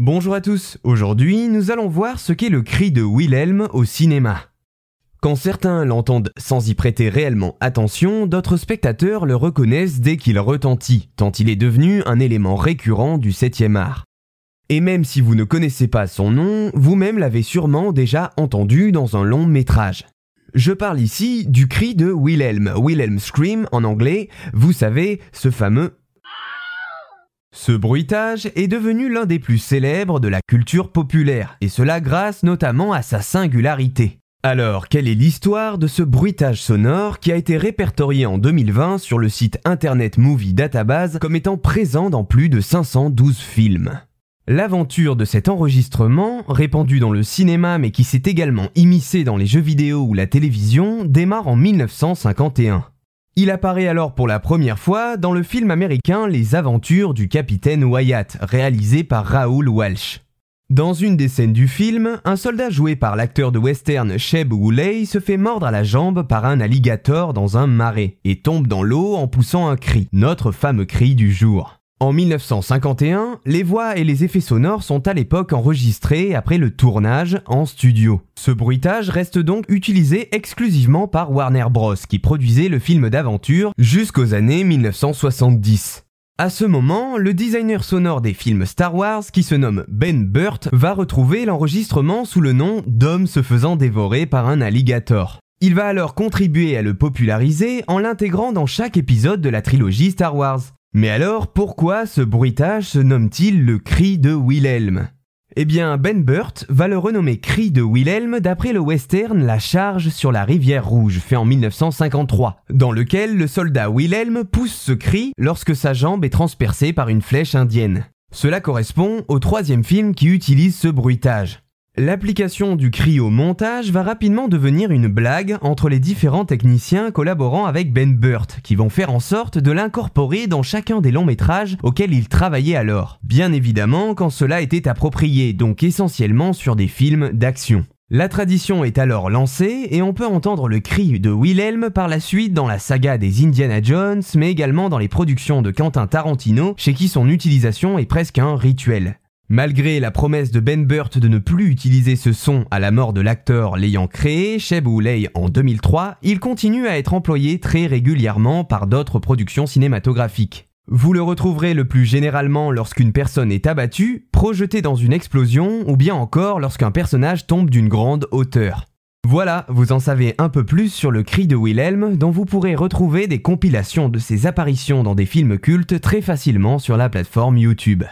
Bonjour à tous, aujourd'hui nous allons voir ce qu'est le cri de Wilhelm au cinéma. Quand certains l'entendent sans y prêter réellement attention, d'autres spectateurs le reconnaissent dès qu'il retentit, tant il est devenu un élément récurrent du 7 art. Et même si vous ne connaissez pas son nom, vous-même l'avez sûrement déjà entendu dans un long métrage. Je parle ici du cri de Wilhelm, Wilhelm Scream en anglais, vous savez, ce fameux ce bruitage est devenu l'un des plus célèbres de la culture populaire, et cela grâce notamment à sa singularité. Alors, quelle est l'histoire de ce bruitage sonore qui a été répertorié en 2020 sur le site Internet Movie Database comme étant présent dans plus de 512 films? L'aventure de cet enregistrement, répandu dans le cinéma mais qui s'est également immiscé dans les jeux vidéo ou la télévision, démarre en 1951. Il apparaît alors pour la première fois dans le film américain Les Aventures du capitaine Wyatt, réalisé par Raoul Walsh. Dans une des scènes du film, un soldat joué par l'acteur de western Sheb Woolley se fait mordre à la jambe par un alligator dans un marais et tombe dans l'eau en poussant un cri, notre fameux cri du jour. En 1951, les voix et les effets sonores sont à l'époque enregistrés après le tournage en studio. Ce bruitage reste donc utilisé exclusivement par Warner Bros. qui produisait le film d'aventure jusqu'aux années 1970. À ce moment, le designer sonore des films Star Wars, qui se nomme Ben Burt, va retrouver l'enregistrement sous le nom d'homme se faisant dévorer par un alligator. Il va alors contribuer à le populariser en l'intégrant dans chaque épisode de la trilogie Star Wars. Mais alors, pourquoi ce bruitage se nomme-t-il le cri de Wilhelm? Eh bien, Ben Burt va le renommer cri de Wilhelm d'après le western La charge sur la rivière rouge, fait en 1953, dans lequel le soldat Wilhelm pousse ce cri lorsque sa jambe est transpercée par une flèche indienne. Cela correspond au troisième film qui utilise ce bruitage. L'application du cri au montage va rapidement devenir une blague entre les différents techniciens collaborant avec Ben Burt, qui vont faire en sorte de l'incorporer dans chacun des longs métrages auxquels il travaillait alors. Bien évidemment quand cela était approprié, donc essentiellement sur des films d'action. La tradition est alors lancée et on peut entendre le cri de Wilhelm par la suite dans la saga des Indiana Jones, mais également dans les productions de Quentin Tarantino, chez qui son utilisation est presque un rituel. Malgré la promesse de Ben Burt de ne plus utiliser ce son à la mort de l'acteur l'ayant créé, Sheb Wooley en 2003, il continue à être employé très régulièrement par d'autres productions cinématographiques. Vous le retrouverez le plus généralement lorsqu'une personne est abattue, projetée dans une explosion ou bien encore lorsqu'un personnage tombe d'une grande hauteur. Voilà, vous en savez un peu plus sur le cri de Wilhelm dont vous pourrez retrouver des compilations de ses apparitions dans des films cultes très facilement sur la plateforme YouTube.